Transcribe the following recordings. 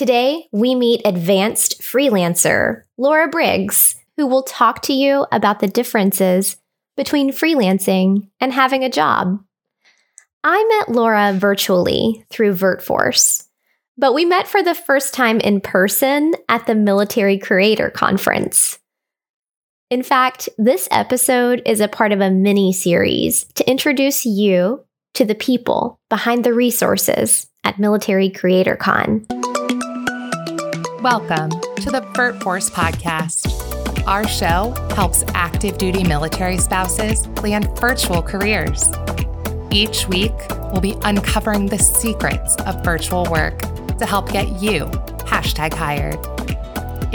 Today, we meet advanced freelancer Laura Briggs, who will talk to you about the differences between freelancing and having a job. I met Laura virtually through VirtForce, but we met for the first time in person at the Military Creator Conference. In fact, this episode is a part of a mini series to introduce you to the people behind the resources at Military Creator Con. Welcome to the VirtForce podcast. Our show helps active duty military spouses land virtual careers. Each week, we'll be uncovering the secrets of virtual work to help get you hashtag hired.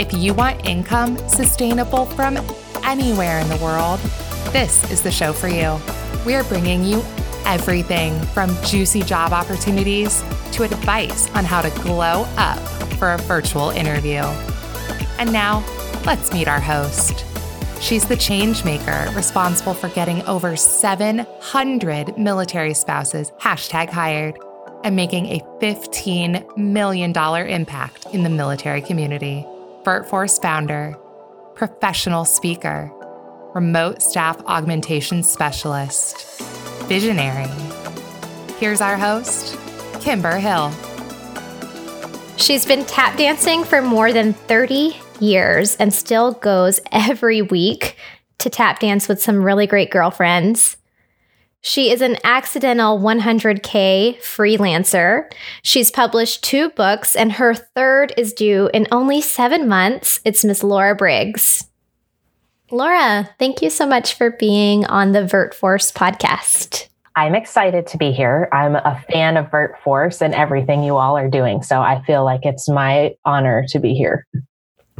If you want income sustainable from anywhere in the world, this is the show for you. We are bringing you everything from juicy job opportunities to advice on how to glow up for a virtual interview. And now, let's meet our host. She's the change maker responsible for getting over 700 military spouses hashtag hired and making a $15 million impact in the military community. VirtForce founder, professional speaker, remote staff augmentation specialist, visionary. Here's our host, Kimber Hill. She's been tap dancing for more than 30 years and still goes every week to tap dance with some really great girlfriends. She is an accidental 100K freelancer. She's published two books, and her third is due in only seven months. It's Miss Laura Briggs. Laura, thank you so much for being on the VirtForce podcast. I'm excited to be here. I'm a fan of VirtForce and everything you all are doing. So I feel like it's my honor to be here.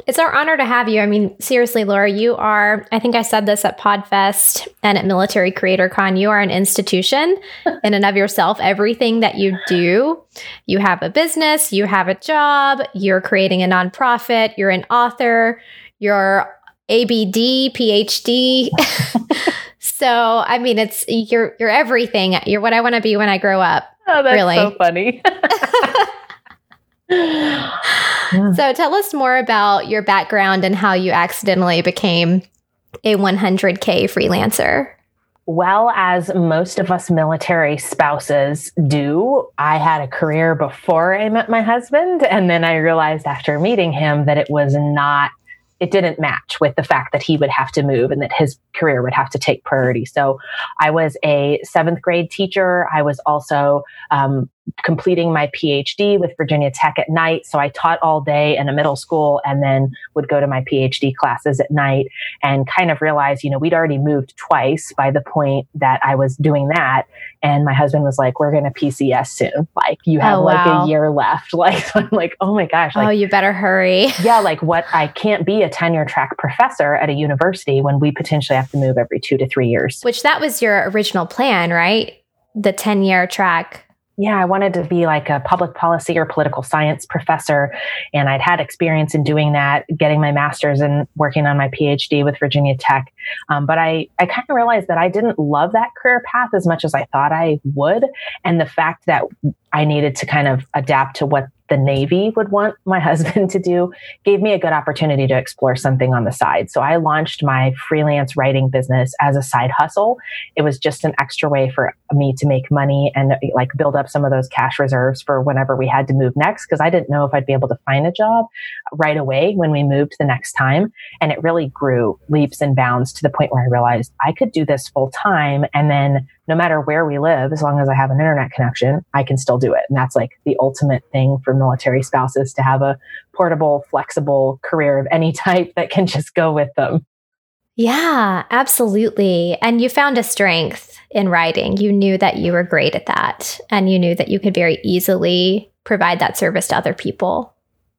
It's our honor to have you. I mean, seriously, Laura, you are, I think I said this at PodFest and at Military Creator Con, you are an institution in and of yourself. Everything that you do, you have a business, you have a job, you're creating a nonprofit, you're an author, you're ABD, PhD. So, I mean, it's you're you're everything. You're what I want to be when I grow up. Oh, that's really. so funny. so, tell us more about your background and how you accidentally became a 100K freelancer. Well, as most of us military spouses do, I had a career before I met my husband. And then I realized after meeting him that it was not it didn't match with the fact that he would have to move and that his career would have to take priority. So I was a seventh grade teacher. I was also um, completing my PhD with Virginia Tech at night. So I taught all day in a middle school and then would go to my PhD classes at night and kind of realized, you know, we'd already moved twice by the point that I was doing that. And my husband was like, we're going to PCS soon. Like you have oh, wow. like a year left. Like, so I'm like, oh my gosh. Like, oh, you better hurry. yeah. Like what I can't be a tenure track professor at a university when we potentially have to move every two to three years. Which that was your original plan, right? The tenure track yeah, I wanted to be like a public policy or political science professor. And I'd had experience in doing that, getting my master's and working on my PhD with Virginia Tech. Um, but I, I kind of realized that I didn't love that career path as much as I thought I would. And the fact that I needed to kind of adapt to what the Navy would want my husband to do gave me a good opportunity to explore something on the side. So I launched my freelance writing business as a side hustle. It was just an extra way for me to make money and uh, like build up some of those cash reserves for whenever we had to move next because I didn't know if I'd be able to find a job right away when we moved the next time. And it really grew leaps and bounds to the point where I realized I could do this full time and then no matter where we live, as long as I have an internet connection, I can still do it. And that's like the ultimate thing for military spouses to have a portable, flexible career of any type that can just go with them. Yeah, absolutely. And you found a strength in writing. You knew that you were great at that, and you knew that you could very easily provide that service to other people.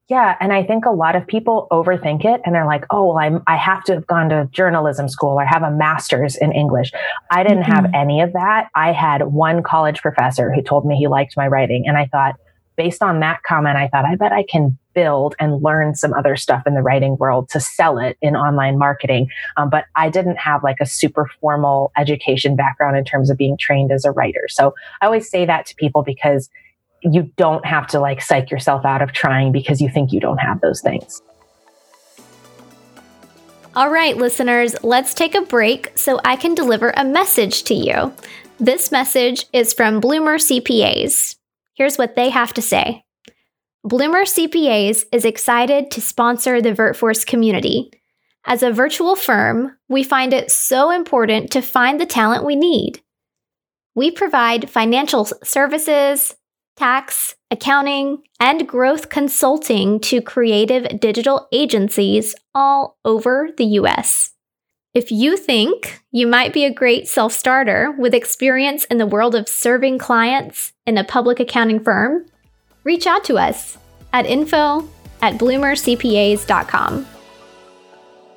Yeah, and I think a lot of people overthink it and they're like, "Oh, well, I'm I have to have gone to journalism school or have a master's in English." I didn't mm-hmm. have any of that. I had one college professor who told me he liked my writing and I thought based on that comment, I thought I bet I can build and learn some other stuff in the writing world to sell it in online marketing. Um, but I didn't have like a super formal education background in terms of being trained as a writer. So I always say that to people because you don't have to like psych yourself out of trying because you think you don't have those things. All right, listeners, let's take a break so I can deliver a message to you. This message is from Bloomer CPAs. Here's what they have to say Bloomer CPAs is excited to sponsor the VirtForce community. As a virtual firm, we find it so important to find the talent we need. We provide financial services, tax, accounting, and growth consulting to creative digital agencies all over the US. If you think you might be a great self starter with experience in the world of serving clients in a public accounting firm, reach out to us at info at bloomercpas.com.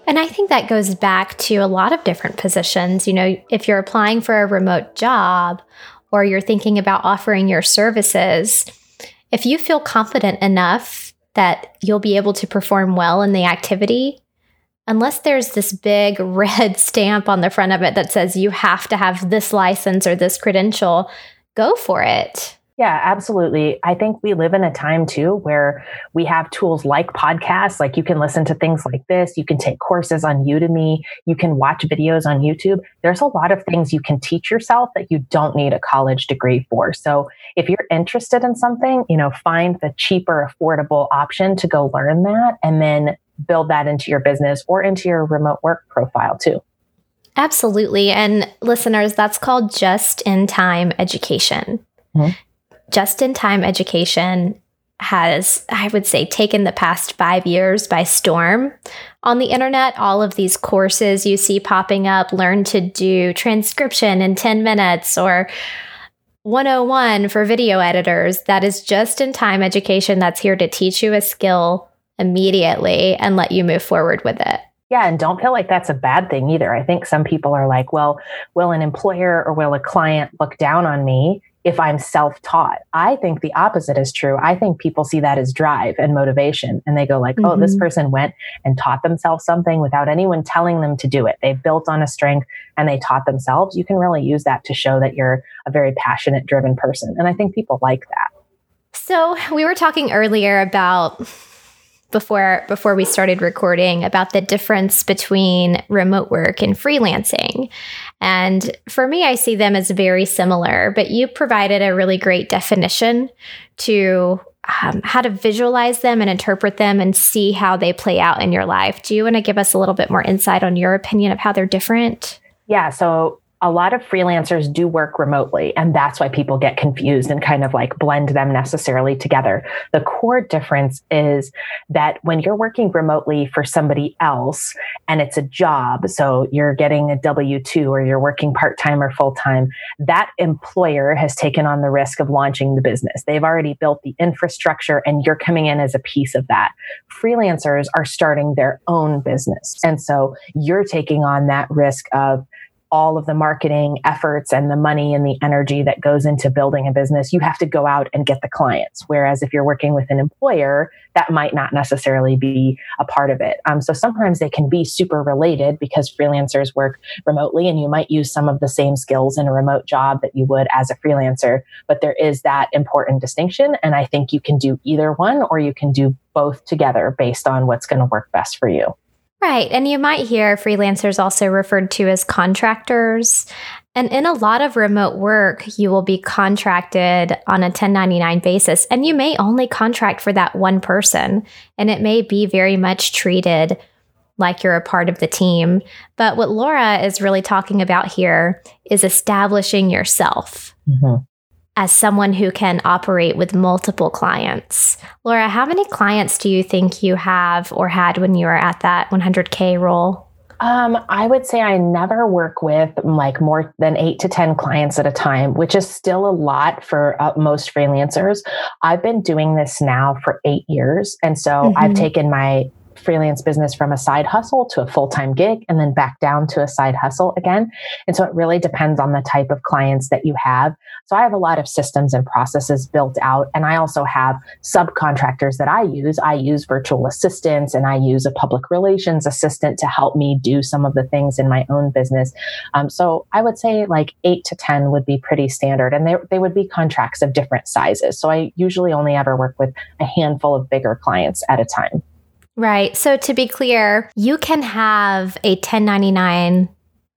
And I think that goes back to a lot of different positions. You know, if you're applying for a remote job or you're thinking about offering your services, if you feel confident enough that you'll be able to perform well in the activity, unless there's this big red stamp on the front of it that says you have to have this license or this credential, go for it. Yeah, absolutely. I think we live in a time too where we have tools like podcasts, like you can listen to things like this, you can take courses on Udemy, you can watch videos on YouTube. There's a lot of things you can teach yourself that you don't need a college degree for. So if you're interested in something, you know, find the cheaper, affordable option to go learn that and then build that into your business or into your remote work profile too. Absolutely. And listeners, that's called just in time education. Mm-hmm just in time education has, I would say, taken the past five years by storm. On the internet, all of these courses you see popping up learn to do transcription in 10 minutes or 101 for video editors. That is just in time education that's here to teach you a skill immediately and let you move forward with it. Yeah, and don't feel like that's a bad thing either. I think some people are like, well, will an employer or will a client look down on me if I'm self taught. I think the opposite is true. I think people see that as drive and motivation. And they go like, mm-hmm. oh, this mm-hmm. person went and taught themselves something without anyone telling them to do it. They built on a strength and they taught themselves. You can really use that to show that you're a very passionate, driven person. And I think people like that. So we were talking earlier about before before we started recording about the difference between remote work and freelancing. And for me I see them as very similar, but you provided a really great definition to um, how to visualize them and interpret them and see how they play out in your life. Do you want to give us a little bit more insight on your opinion of how they're different? Yeah, so a lot of freelancers do work remotely, and that's why people get confused and kind of like blend them necessarily together. The core difference is that when you're working remotely for somebody else and it's a job, so you're getting a W 2 or you're working part time or full time, that employer has taken on the risk of launching the business. They've already built the infrastructure, and you're coming in as a piece of that. Freelancers are starting their own business. And so you're taking on that risk of all of the marketing efforts and the money and the energy that goes into building a business, you have to go out and get the clients. Whereas if you're working with an employer, that might not necessarily be a part of it. Um, so sometimes they can be super related because freelancers work remotely and you might use some of the same skills in a remote job that you would as a freelancer. But there is that important distinction. And I think you can do either one or you can do both together based on what's going to work best for you. Right. And you might hear freelancers also referred to as contractors. And in a lot of remote work, you will be contracted on a 1099 basis, and you may only contract for that one person. And it may be very much treated like you're a part of the team. But what Laura is really talking about here is establishing yourself. Mm-hmm as someone who can operate with multiple clients. Laura, how many clients do you think you have or had when you were at that 100K role? Um, I would say I never work with like more than eight to 10 clients at a time, which is still a lot for uh, most freelancers. I've been doing this now for eight years. And so mm-hmm. I've taken my freelance business from a side hustle to a full time gig and then back down to a side hustle again. And so it really depends on the type of clients that you have. So I have a lot of systems and processes built out. And I also have subcontractors that I use. I use virtual assistants and I use a public relations assistant to help me do some of the things in my own business. Um, so I would say like eight to 10 would be pretty standard. And they, they would be contracts of different sizes. So I usually only ever work with a handful of bigger clients at a time. Right. So to be clear, you can have a 1099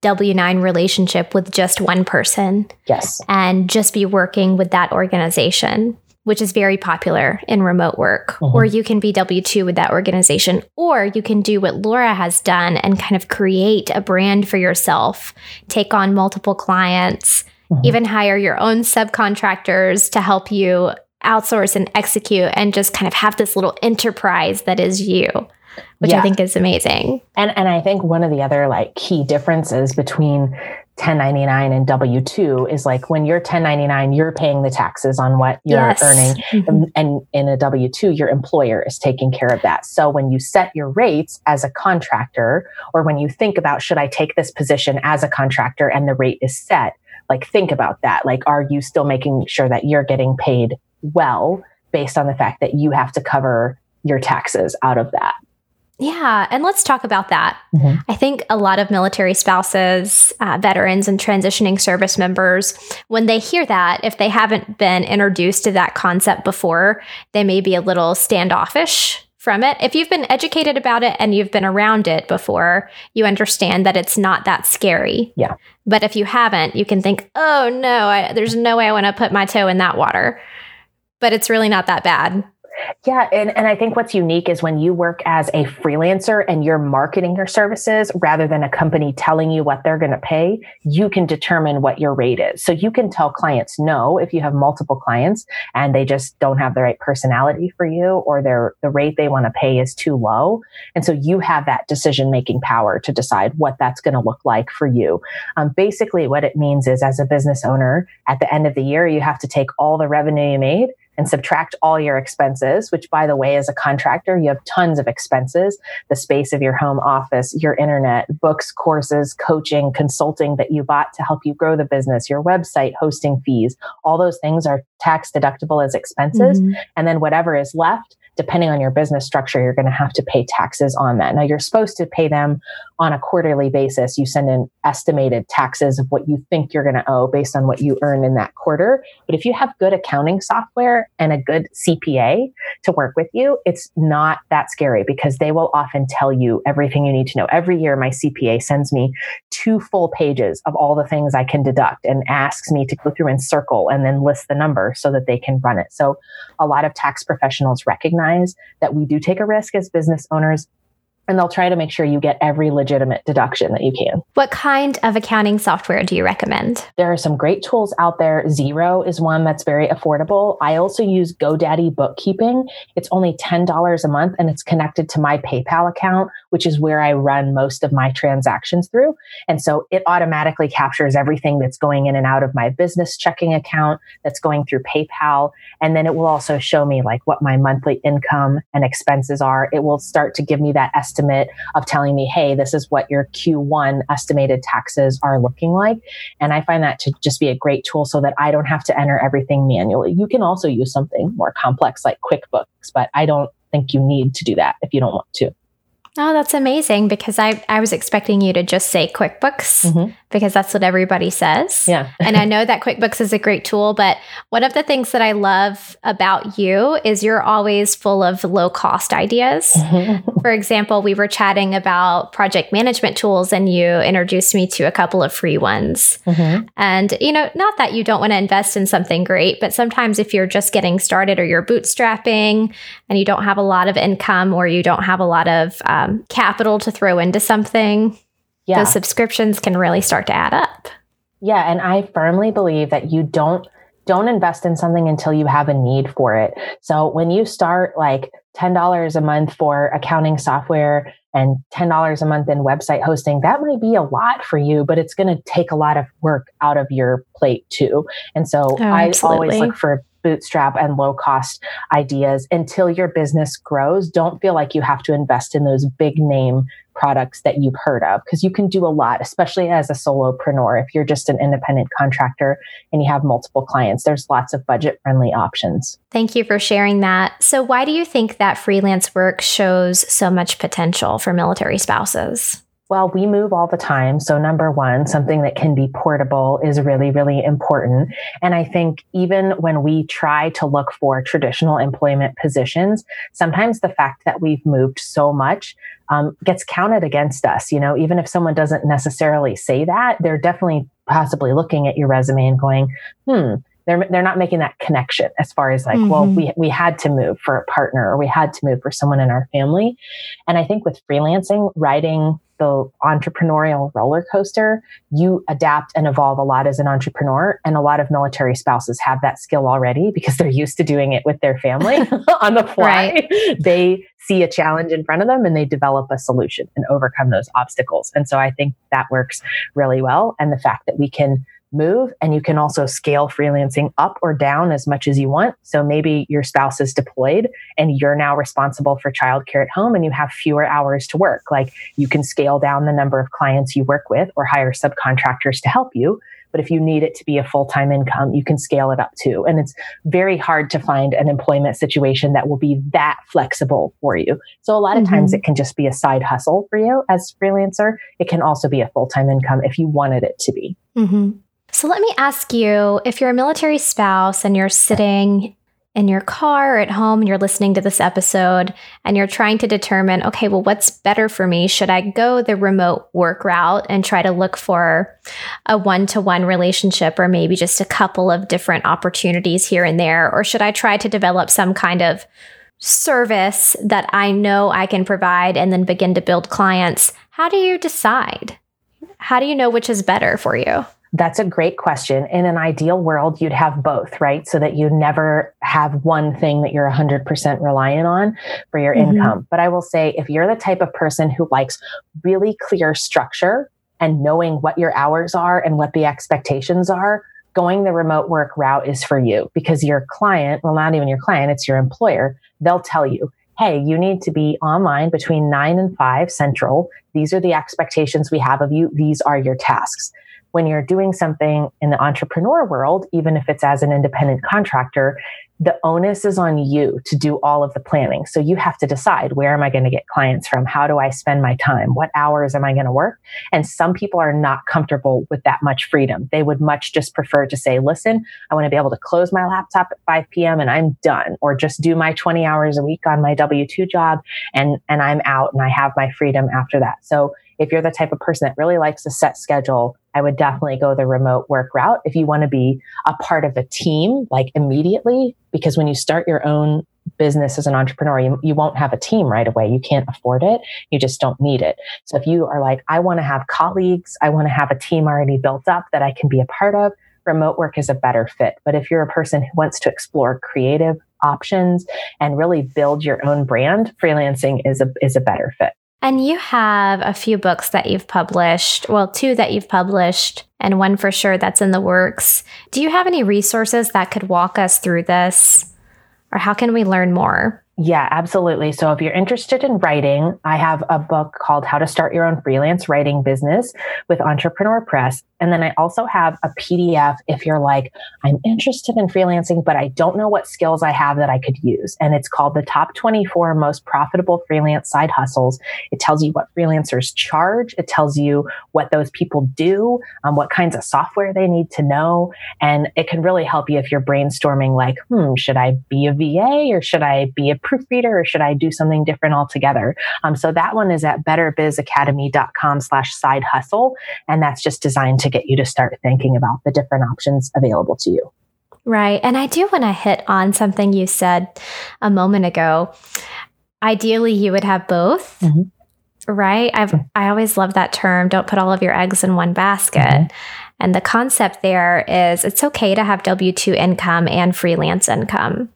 W 9 relationship with just one person. Yes. And just be working with that organization, which is very popular in remote work. Mhm. Or you can be W 2 with that organization. Or you can do what Laura has done and kind of create a brand for yourself, take on multiple clients, Mhm. even hire your own subcontractors to help you outsource and execute and just kind of have this little enterprise that is you which I think is amazing. And and I think one of the other like key differences between 1099 and W2 is like when you're 1099 you're paying the taxes on what you're Yes. earning Mhm. and, and in a W2 your employer is taking care of that. So when you set your rates as a contractor or when you think about should I take this position as a contractor and the rate is set, like think about that. Like are you still making sure that you're getting paid well based on the fact that you have to cover your taxes out of that? Yeah, and let's talk about that. Mhm. I think a lot of military spouses, uh, veterans, and transitioning service members, when they hear that, if they haven't been introduced to that concept before, they may be a little standoffish from it. If you've been educated about it and you've been around it before, you understand that it's not that scary. Yeah. But if you haven't, you can think, oh no, I, there's no way I want to put my toe in that water. But it's really not that bad. Yeah, and, and I think what's unique is when you work as a freelancer and you're marketing your services rather than a company telling you what they're going to pay, you can determine what your rate is. So you can tell clients no if you have multiple clients and they just don't have the right personality for you or their the rate they want to pay is too low. And so you have that decision making power to decide what that's going to look like for you. Um, basically, what it means is as a business owner, at the end of the year, you have to take all the revenue you made and subtract all your expenses, which by the way, as a contractor, you have tons of expenses, the space of your home office, your internet, books, courses, coaching, consulting that you bought to help you grow the business, your website, hosting fees, all those things are tax deductible as expenses. Mhm. And then whatever is left, depending on your business structure, you're going to have to pay taxes on that. Now you're supposed to pay them on a quarterly basis. You send in estimated taxes of what you think you're going to owe based on what you earn in that quarter. But if you have good accounting software and a good CPA to work with you, it's not that scary because they will often tell you everything you need to know. Every year, my CPA sends me two full pages of all the things I can deduct and asks me to go through and circle and then list the number so that they can run it. So a lot of tax professionals recognize that we do take a risk as business owners and they'll try to make sure you get every legitimate deduction that you can. What kind of accounting software do you recommend? There are some great tools out there. Xero is one that's very affordable. I also use GoDaddy Bookkeeping. It's only $10 a month and it's connected to my PayPal account, which is where I run most of my transactions through. And so it automatically captures everything that's going in and out of my business checking account that's going through PayPal. And then it will also show me like what my monthly income and expenses are. It will start to give me that estimate of telling me, hey, this is what your Q1 estimated taxes are looking like. And I find that to just be a great tool so that I don't have to enter everything manually. You can also use something more complex like QuickBooks, but I don't think you need to do that if you don't want to. Oh, that's amazing because I, I was expecting you to just say QuickBooks Mhm. Because that's what everybody says. Yeah. and I know that QuickBooks is a great tool, but one of the things that I love about you is you're always full of low cost ideas. For example, we were chatting about project management tools and you introduced me to a couple of free ones. Mhm. And, you know, not that you don't want to invest in something great, but sometimes if you're just getting started or you're bootstrapping and you don't have a lot of income or you don't have a lot of um, capital to throw into something, Yeah. those subscriptions can really start to add up. Yeah, and I firmly believe that you don't don't invest in something until you have a need for it. So when you start like $10 a month for accounting software and $10 a month in website hosting, that might be a lot for you, but it's going to take a lot of work out of your plate too. And so Oh, I absolutely. always look for bootstrap and low cost ideas until your business grows. Don't feel like you have to invest in those big name products that you've heard of because you can do a lot, especially as a solopreneur. If you're just an independent contractor and you have multiple clients, there's lots of budget friendly options. Thank you for sharing that. So, why do you think that freelance work shows so much potential for military spouses? Well, we move all the time. So, number one, something that can be portable is really, really important. And I think even when we try to look for traditional employment positions, sometimes the fact that we've moved so much um, gets counted against us. You know, even if someone doesn't necessarily say that, they're definitely possibly looking at your resume and going, hmm, they're they're not making that connection as far as like mm-hmm. well we we had to move for a partner or we had to move for someone in our family and i think with freelancing writing the entrepreneurial roller coaster, you adapt and evolve a lot as an entrepreneur. And a lot of military spouses have that skill already because they're used to doing it with their family on the fly. Right. They see a challenge in front of them and they develop a solution and overcome those obstacles. And so I think that works really well. And the fact that we can move and you can also scale freelancing up or down as much as you want. So maybe your spouse is deployed and you're now responsible for childcare at home and you have fewer hours to work. Like you can scale down the number of clients you work with or hire subcontractors to help you. But if you need it to be a full time income, you can scale it up too. And it's very hard to find an employment situation that will be that flexible for you. So a lot of mm-hmm. times it can just be a side hustle for you as freelancer. It can also be a full time income if you wanted it to be. Mm-hmm. So let me ask you if you're a military spouse and you're sitting in your car or at home and you're listening to this episode and you're trying to determine, okay, well, what's better for me? Should I go the remote work route and try to look for a one to one relationship or maybe just a couple of different opportunities here and there? Or should I try to develop some kind of service that I know I can provide and then begin to build clients? How do you decide? How do you know which is better for you? That's a great question. In an ideal world, you'd have both, right? So that you never have one thing that you're 100% reliant on for your mm-hmm. income. But I will say, if you're the type of person who likes really clear structure and knowing what your hours are and what the expectations are, going the remote work route is for you because your client, well, not even your client, it's your employer, they'll tell you, hey, you need to be online between nine and five central. These are the expectations we have of you. These are your tasks when you're doing something in the entrepreneur world, even if it's as an independent contractor, the onus is on you to do all of the planning. So you have to decide where am I going to get clients from? How do I spend my time? What hours am I going to work? And some people are not comfortable with that much freedom. They would much just prefer to say, listen, I want to be able to close my laptop at 5 p.m. and I'm done, or just do my 20 hours a week on my W 2 job and, and I'm out and I have my freedom after that. So if you're the type of person that really likes a set schedule, I would definitely go the remote work route. If you want to be a part of a team, like immediately, because when you start your own business as an entrepreneur, you, you won't have a team right away. You can't afford it. You just don't need it. So if you are like, I want to have colleagues, I want to have a team already built up that I can be a part of, remote work is a better fit. But if you're a person who wants to explore creative options and really build your own brand, freelancing is a, is a better fit. And you have a few books that you've published, well, two that you've published, and one for sure that's in the works. Do you have any resources that could walk us through this? Or how can we learn more? Yeah, absolutely. So if you're interested in writing, I have a book called How to Start Your Own Freelance Writing Business with Entrepreneur Press. And then I also have a PDF if you're like, I'm interested in freelancing, but I don't know what skills I have that I could use. And it's called the top 24 most profitable freelance side hustles. It tells you what freelancers charge. It tells you what those people do, um, what kinds of software they need to know. And it can really help you if you're brainstorming like, hmm, should I be a VA or should I be a proofreader or should I do something different altogether? Um, so that one is at betterbizacademy.com slash side hustle. And that's just designed to get you to start thinking about the different options available to you. Right. And I do want to hit on something you said a moment ago. Ideally, you would have both. Mm-hmm. Right. I've, mm-hmm. I always love that term. Don't put all of your eggs in one basket. Mm-hmm. And the concept there is it's okay to have W 2 income and freelance income.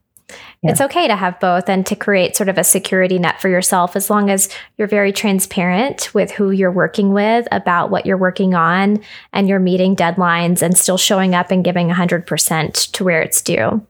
Yeah. It's okay to have both and to create sort of a security net for yourself as long as you're very transparent with who you're working with about what you're working on and you're meeting deadlines and still showing up and giving 100% to where it's due.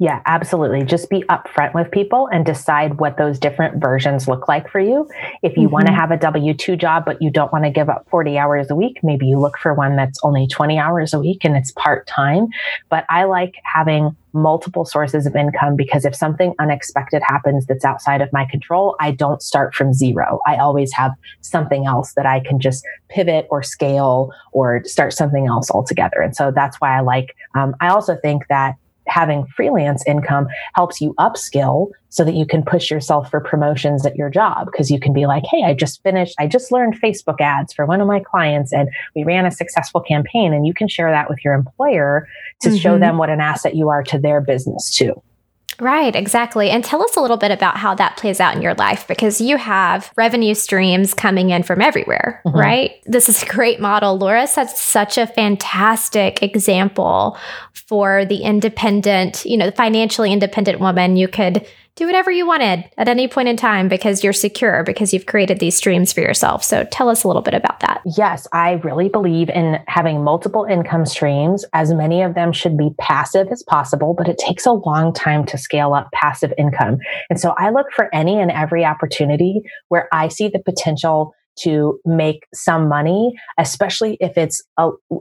Yeah, absolutely. Just be upfront with people and decide what those different versions look like for you. If you mm-hmm. want to have a W 2 job, but you don't want to give up 40 hours a week, maybe you look for one that's only 20 hours a week and it's part time. But I like having multiple sources of income because if something unexpected happens that's outside of my control, I don't start from zero. I always have something else that I can just pivot or scale or start something else altogether. And so that's why I like, um, I also think that having freelance income helps you upskill so that you can push yourself for promotions at your job because you can be like, Hey, I just finished, I just learned Facebook ads for one of my clients and we ran a successful campaign. And you can share that with your employer to mm-hmm. show them what an asset you are to their business too. Right, exactly. And tell us a little bit about how that plays out in your life because you have revenue streams coming in from everywhere, mm-hmm. right? This is a great model. Laura sets such a fantastic example for the independent, you know, the financially independent woman. You could do whatever you wanted at any point in time because you're secure because you've created these streams for yourself. So tell us a little bit about that. Yes, I really believe in having multiple income streams. As many of them should be passive as possible, but it takes a long time to scale up passive income. And so I look for any and every opportunity where I see the potential to make some money, especially if it's,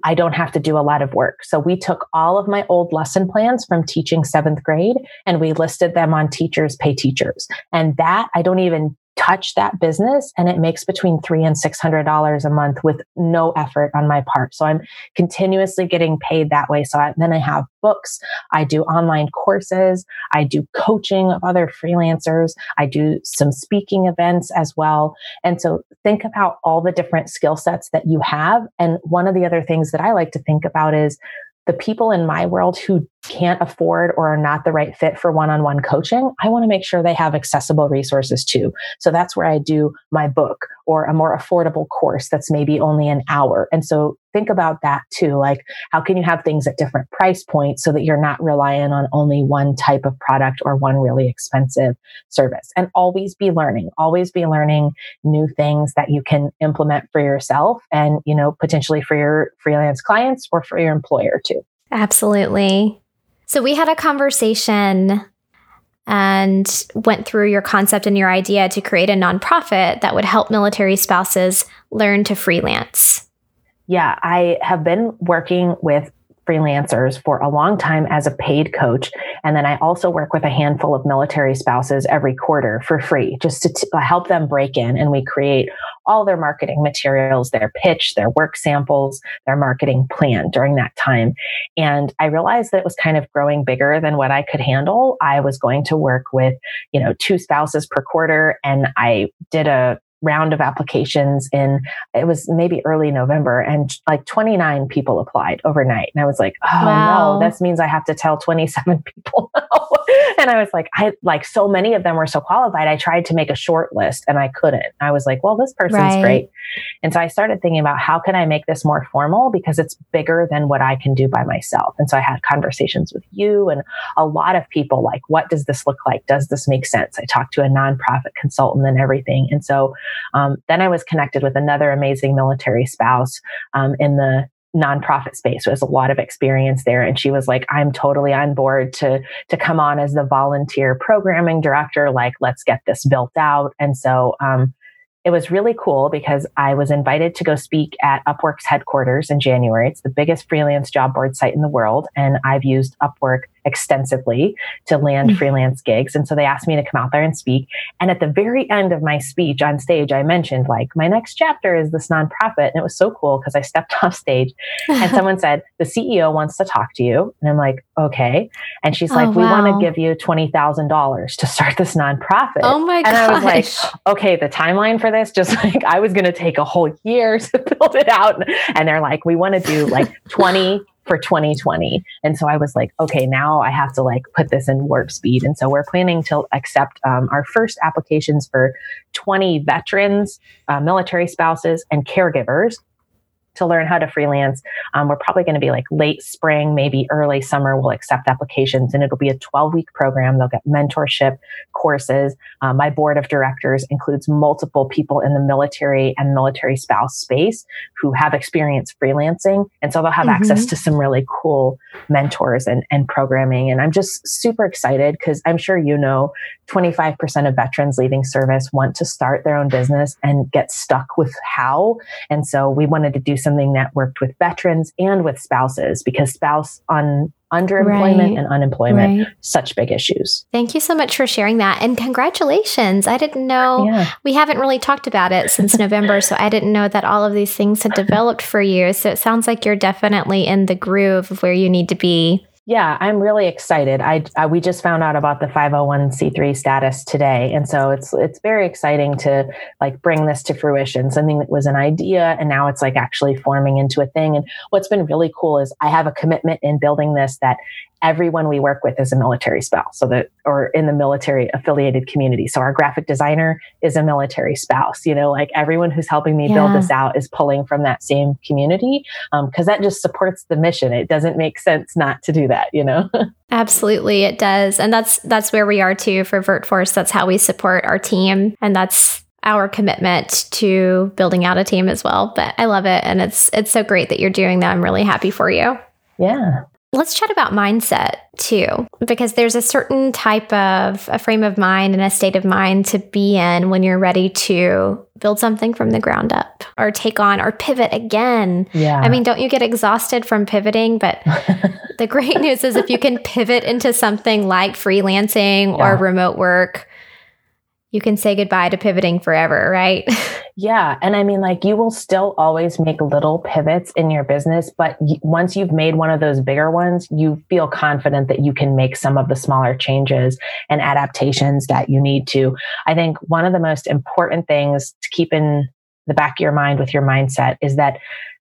I don't have to do a lot of work. So we took all of my old lesson plans from teaching seventh grade and we listed them on teachers pay teachers. And that I don't even touch that business and it makes between three and six hundred dollars a month with no effort on my part. So i'm continuously getting paid that way. So I, then i have books i do online courses i do coaching of other freelancers i do some speaking events as well. And so think about all the different skill sets that you have. And one of the other things that i like to think about is the people in my world who can't afford or are not the right fit for one-on-one coaching, I want to make sure they have accessible resources too. So that's where I do my book or a more affordable course that's maybe only an hour. And so think about that too. Like how can you have things at different price points so that you're not relying on only one type of product or one really expensive service and always be learning, always be learning new things that you can implement for yourself and, you know, potentially for your freelance clients or for your employer too. Absolutely. So we had a conversation and went through your concept and your idea to create a nonprofit that would help military spouses learn to freelance. Yeah, I have been working with freelancers for a long time as a paid coach. And then I also work with a handful of military spouses every quarter for free, just to t- uh, help them break in. And we create all their marketing materials, their pitch, their work samples, their marketing plan during that time. And I realized that it was kind of growing bigger than what I could handle. I was going to work with, you know, two spouses per quarter. And I did a round of applications in it was maybe early November and like 29 people applied overnight and I was like oh wow. no this means I have to tell 27 people and I was like I like so many of them were so qualified I tried to make a short list and I couldn't. I was like well this person's right. great. And so I started thinking about how can I make this more formal because it's bigger than what I can do by myself. And so I had conversations with you and a lot of people like what does this look like? Does this make sense? I talked to a nonprofit consultant and everything. And so um, then I was connected with another amazing military spouse um, in the nonprofit space who has a lot of experience there and she was like i'm totally on board to to come on as the volunteer programming director like let's get this built out and so um, it was really cool because I was invited to go speak at Upwork's headquarters in January. It's the biggest freelance job board site in the world. And I've used Upwork extensively to land mm-hmm. freelance gigs. And so they asked me to come out there and speak. And at the very end of my speech on stage, I mentioned like my next chapter is this nonprofit. And it was so cool because I stepped off stage and someone said, the CEO wants to talk to you. And I'm like, okay. And she's like, oh, we wow. want to give you $20,000 to start this nonprofit. Oh my god! And I was like, okay, the timeline for this, just like I was going to take a whole year to build it out. And they're like, we want to do like 20 for 2020. And so I was like, okay, now I have to like put this in warp speed. And so we're planning to accept um, our first applications for 20 veterans, uh, military spouses, and caregivers to learn how to freelance. Um, we're probably going to be like late spring, maybe early summer. We'll accept applications and it'll be a 12 week program. They'll get mentorship courses. Uh, my board of directors includes multiple people in the military and military spouse space who have experience freelancing. And so they'll have mm-hmm. access to some really cool mentors and, and programming. And I'm just super excited because I'm sure you know 25% of veterans leaving service want to start their own business and get stuck with how. And so we wanted to do something that worked with veterans and with spouses because spouse on underemployment right. and unemployment right. such big issues thank you so much for sharing that and congratulations i didn't know yeah. we haven't really talked about it since november so i didn't know that all of these things had developed for you so it sounds like you're definitely in the groove of where you need to be yeah, I'm really excited. I, I, we just found out about the 501c3 status today, and so it's it's very exciting to like bring this to fruition. Something that was an idea, and now it's like actually forming into a thing. And what's been really cool is I have a commitment in building this that everyone we work with is a military spouse, so that or in the military affiliated community. So our graphic designer is a military spouse. You know, like everyone who's helping me yeah. build this out is pulling from that same community because um, that just supports the mission. It doesn't make sense not to do that. You know. Absolutely, it does, and that's that's where we are too for VirtForce. That's how we support our team, and that's our commitment to building out a team as well. But I love it, and it's it's so great that you're doing that. I'm really happy for you. Yeah. Let's chat about mindset too, because there's a certain type of a frame of mind and a state of mind to be in when you're ready to build something from the ground up or take on or pivot again. Yeah. I mean, don't you get exhausted from pivoting? But the great news is if you can pivot into something like freelancing yeah. or remote work, you can say goodbye to pivoting forever, right? yeah. And I mean, like, you will still always make little pivots in your business, but once you've made one of those bigger ones, you feel confident that you can make some of the smaller changes and adaptations that you need to. I think one of the most important things to keep in the back of your mind with your mindset is that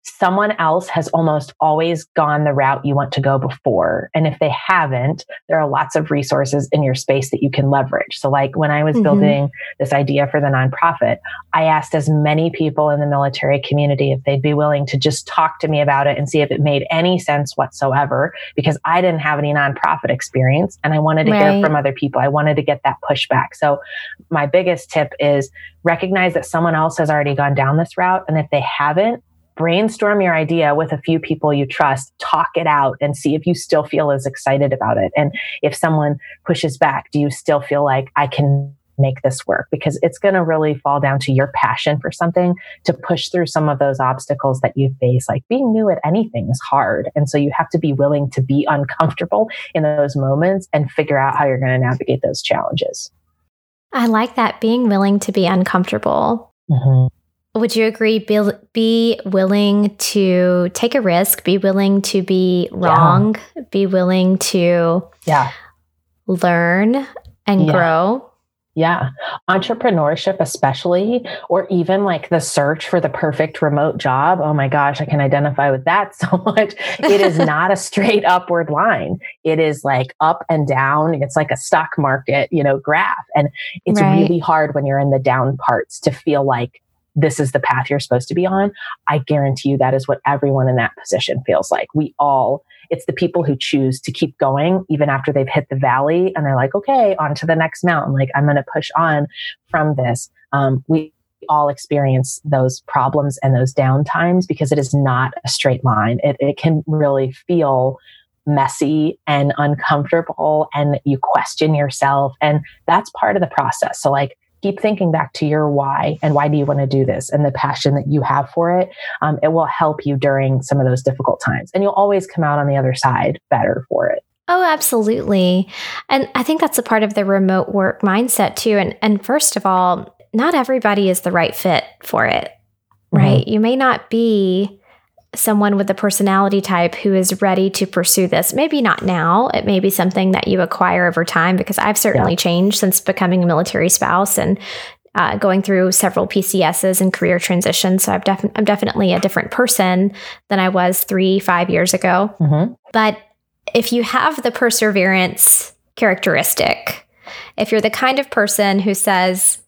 someone else has almost always gone the route you want to go before. And if they haven't, there are lots of resources in your space that you can leverage. So, like when I was mm-hmm. building this idea for the nonprofit, I asked as many people in the military community if they'd be willing to just talk to me about it and see if it made any sense whatsoever, because I didn't have any nonprofit experience and I wanted to right. hear from other people. I wanted to get that pushback. So, my biggest tip is recognize that someone else has already gone down this route. And if they haven't, brainstorm your idea with a few people you trust, talk it out and see if you still feel as excited about it. And if someone pushes back, do you still feel like I can make this work? Because it's going to really fall down to your passion for something to push through some of those obstacles that you face. Like being new at anything is hard. And so you have to be willing to be uncomfortable in those moments and figure out how you're going to navigate those challenges. I like that being willing to be uncomfortable. Mm-hmm. Would you agree? Be, be willing to take a risk, be willing to be wrong, yeah. be willing to yeah. learn and yeah. grow. Yeah. Entrepreneurship, especially, or even like the search for the perfect remote job. Oh my gosh, I can identify with that so much. It is not a straight upward line. It is like up and down. It's like a stock market, you know, graph. And it's right. really hard when you're in the down parts to feel like this is the path you're supposed to be on. I guarantee you that is what everyone in that position feels like. We all, it's the people who choose to keep going even after they've hit the valley and they're like, okay, on to the next mountain. Like, I'm going to push on from this. Um, we all experience those problems and those down times because it is not a straight line. It, it can really feel messy and uncomfortable and you question yourself. And that's part of the process. So, like, keep thinking back to your why and why do you want to do this and the passion that you have for it. Um, it will help you during some of those difficult times. And you'll always come out on the other side better for it. Oh, absolutely. And I think that's a part of the remote work mindset too. And and first of all, not everybody is the right fit for it. Right? Mm-hmm. You may not be someone with a personality type who is ready to pursue this. Maybe not now. It may be something that you acquire over time because I've certainly yeah. changed since becoming a military spouse and uh, going through several PCSs and career transitions. So I've def- I'm definitely a different person than I was three, five years ago. Mm-hmm. But if you have the perseverance characteristic, if you're the kind of person who says,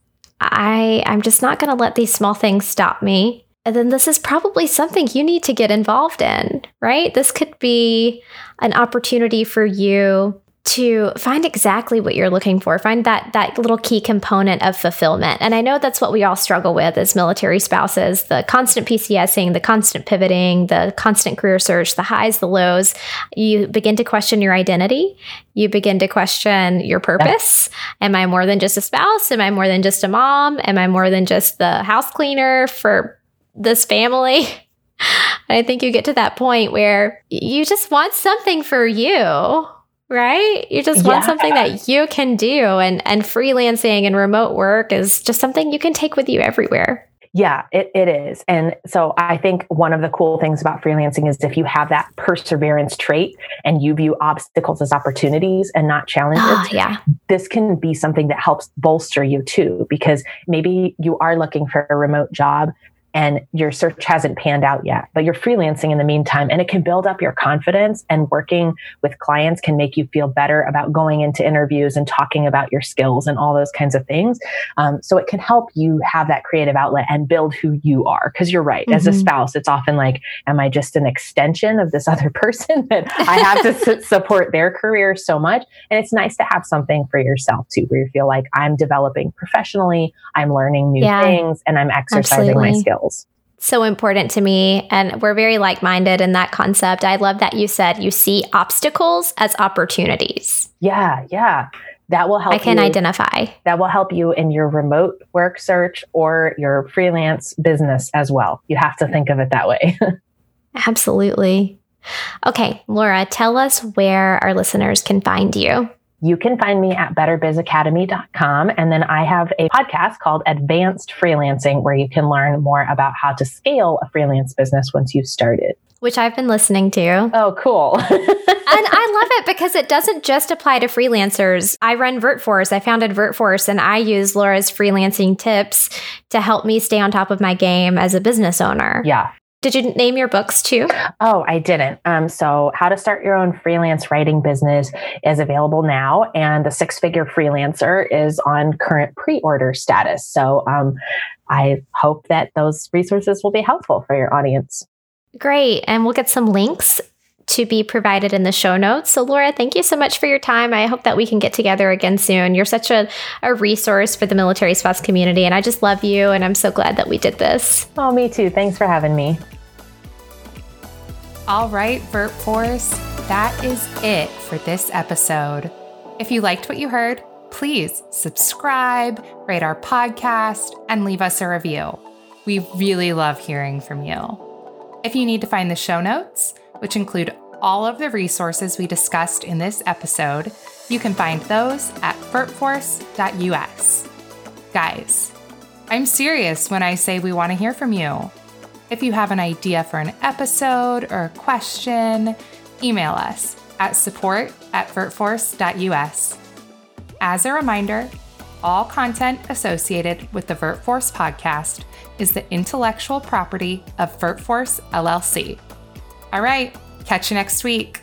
I, I'm just not going to let these small things stop me then this is probably something you need to get involved in, right? This could be an opportunity for you to find exactly what you're looking for find that that little key component of fulfillment. And i know that's what we all struggle with as military spouses the constant pcsing the constant pivoting the constant career search the highs the lows. You begin to question your identity. You begin to question your purpose. Am i more than just a spouse? Am i more than just a mom? Am i more than just the house cleaner for this family I think you get to that point where you just want something for you right? You just want yeah. something that you can do and and freelancing and remote work is just something you can take with you everywhere. Yeah, it, it is. And so I think one of the cool things about freelancing is if you have that perseverance trait and you view obstacles as opportunities and not challenges, oh, yeah. this can be something that helps bolster you too, because maybe you are looking for a remote job and your search hasn't panned out yet, but you're freelancing in the meantime. And it can build up your confidence and working with clients can make you feel better about going into interviews and talking about your skills and all those kinds of things. Um, so it can help you have that creative outlet and build who you are. Cause you're right. Mm-hmm. As a mm-hmm. spouse, it's often like, am I just an extension of this other person that I have to support their career so much? And it's nice to have something for yourself too, where you feel like I'm developing professionally, I'm learning new yeah, things, and I'm exercising absolutely. my skills so important to me and we're very like-minded in that concept. I love that you said you see obstacles as opportunities. Yeah, yeah. That will help I can you, identify. That will help you in your remote work search or your freelance business as well. You have to think of it that way. Absolutely. Okay, Laura, tell us where our listeners can find you you can find me at betterbizacademy.com. And then I have a podcast called Advanced Freelancing, where you can learn more about how to scale a freelance business once you've started. Which I've been listening to. Oh, cool. and I love it because it doesn't just apply to freelancers. I run VirtForce. I founded VirtForce and I use Laura's freelancing tips to help me stay on top of my game as a business owner. Yeah. Did you name your books too? Oh, I didn't. Um, so, How to Start Your Own Freelance Writing Business is available now, and The Six Figure Freelancer is on current pre order status. So, um, I hope that those resources will be helpful for your audience. Great. And we'll get some links to be provided in the show notes. So, Laura, thank you so much for your time. I hope that we can get together again soon. You're such a, a resource for the military spouse community, and I just love you, and I'm so glad that we did this. Oh, me too. Thanks for having me. All right, VirtForce, that is it for this episode. If you liked what you heard, please subscribe, rate our podcast, and leave us a review. We really love hearing from you. If you need to find the show notes, which include all of the resources we discussed in this episode, you can find those at virtforce.us. Guys, I'm serious when I say we want to hear from you. If you have an idea for an episode or a question, email us at support at virtforce.us. As a reminder, all content associated with the VirtForce podcast is the intellectual property of VirtForce LLC. All right, catch you next week.